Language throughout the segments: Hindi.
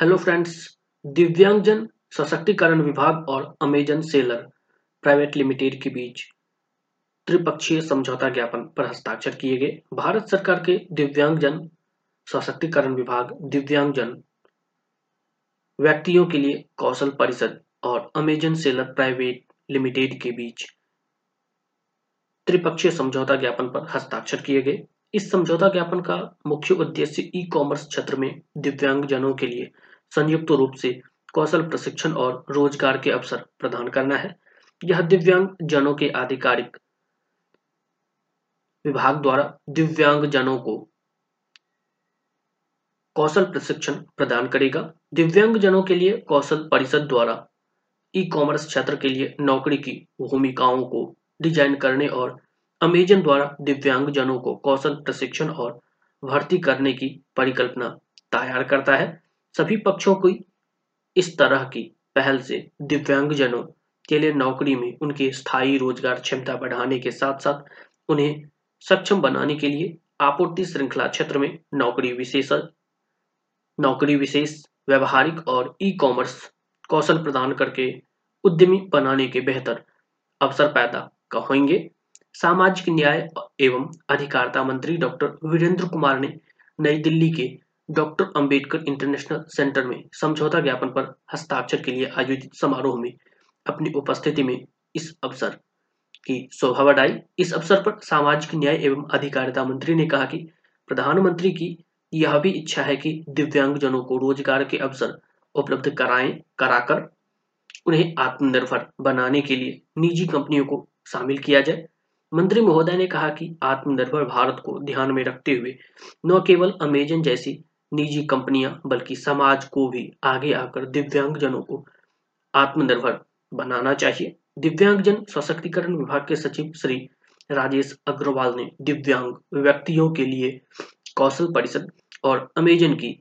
हेलो फ्रेंड्स दिव्यांगजन, सशक्तिकरण विभाग और अमेजन सेलर प्राइवेट लिमिटेड के बीच त्रिपक्षीय समझौता ज्ञापन पर हस्ताक्षर किए गए। भारत सरकार के दिव्यांगजन, सशक्तिकरण विभाग, दिव्यांगजन व्यक्तियों के लिए कौशल परिषद और अमेजन सेलर प्राइवेट लिमिटेड के बीच त्रिपक्षीय समझौता ज्ञापन पर हस्ताक्षर किए गए। इस समझौता ज्ञापन का मुख्य उद्देश्य ई कॉमर्स क्षेत्र में दिव्यांगजनों के लिए संयुक्त रूप से कौशल प्रशिक्षण और रोज़गार के अवसर प्रदान करना है। यह दिव्यांग जनों के आधिकारिक विभाग द्वारा दिव्यांग जनों को कौशल प्रशिक्षण प्रदान करेगा। दिव्यांग जनों के लिए कौशल परिषद द्वारा ई कॉमर्स क्षेत्र के लिए नौकरी की भूमिकाओं को डिज़ाइन करने और अमेजन द्वारा दिव्यांग जनों को कौशल प्रशिक्षण और भर्ती करने की परिकल्पना तैयार करता है। सभी पक्षों की इस तरह की पहल से दिव्यांगजनों के लिए नौकरी में उनके स्थायी रोज़गार क्षमता बढ़ाने के साथ साथ उन्हें सक्षम बनाने के लिए आपूर्ति श्रृंखला क्षेत्र में नौकरी विशेष नौकरी विशेष, व्यवहारिक और ई कॉमर्स कौशल प्रदान करके उद्यमी बनाने के बेहतर अवसर पैदा होंगे। सामाजिक न्याय एवं अधिकारिता मंत्री डॉक्टर वीरेंद्र कुमार ने नई दिल्ली के डॉक्टर अंबेडकर इंटरनेशनल सेंटर में समझौता ज्ञापन पर हस्ताक्षर के लिए आयोजित समारोह में अपनी उपस्थिति में इस अवसर की शोभा बढ़ाई। इस अवसर पर सामाजिक न्याय एवं अधिकारिता मंत्री ने कहा कि प्रधानमंत्री की यह भी इच्छा है कि दिव्यांगजनों को रोज़गार के अवसर उपलब्ध कराएँ, कराकर उन्हें आत्मनिर्भर बनाने के लिए निजी कंपनियों को शामिल किया जाए। मंत्री महोदय ने कहा कि आत्मनिर्भर भारत को ध्यान में रखते हुए न केवल अमेजन जैसी निजी कंपनियाँ, बल्कि समाज को भी आगे आकर दिव्यांगजनों को आत्मनिर्भर बनाना चाहिए। दिव्यांगजन सशक्तिकरण विभाग के सचिव श्री राजेश अग्रवाल ने दिव्यांग व्यक्तियों के लिए कौशल परिषद और अमेजन की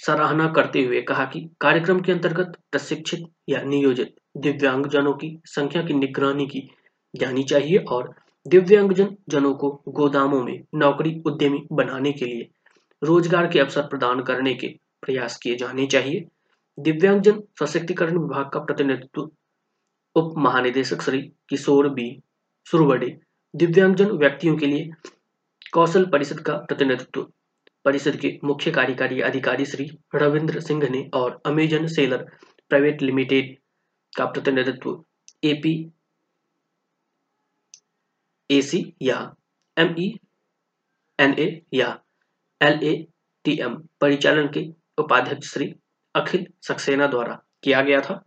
सराहना करते हुए कहा कि कार्यक्रम के अंतर्गत प्रशिक्षित या नियोजित दिव्यांगजनों की संख्या की निगरानी की जानी चाहिए और दिव्यांगजन जनों को गोदामों में नौकरी उद्यमी बनाने के लिए रोज़गार के अवसर प्रदान करने के प्रयास किए जाने चाहिए। दिव्यांगजन सशक्तिकरण विभाग का प्रतिनिधित्व उप महानिदेशक श्री किशोर बी. सुरवडे, दिव्यांगजन व्यक्तियों के लिए कौशल परिषद का प्रतिनिधित्व, परिषद के मुख्य कार्यकारी अधिकारी श्री रविंद्र सिंह ने और अमेजन सेलर प्राइवेट लिमिटेड का प्रतिनिधित्व, एपी, एसी या एम ई एन ए या एलएटीएम परिचालन के उपाध्यक्ष श्री अखिल सक्सेना द्वारा किया गया था।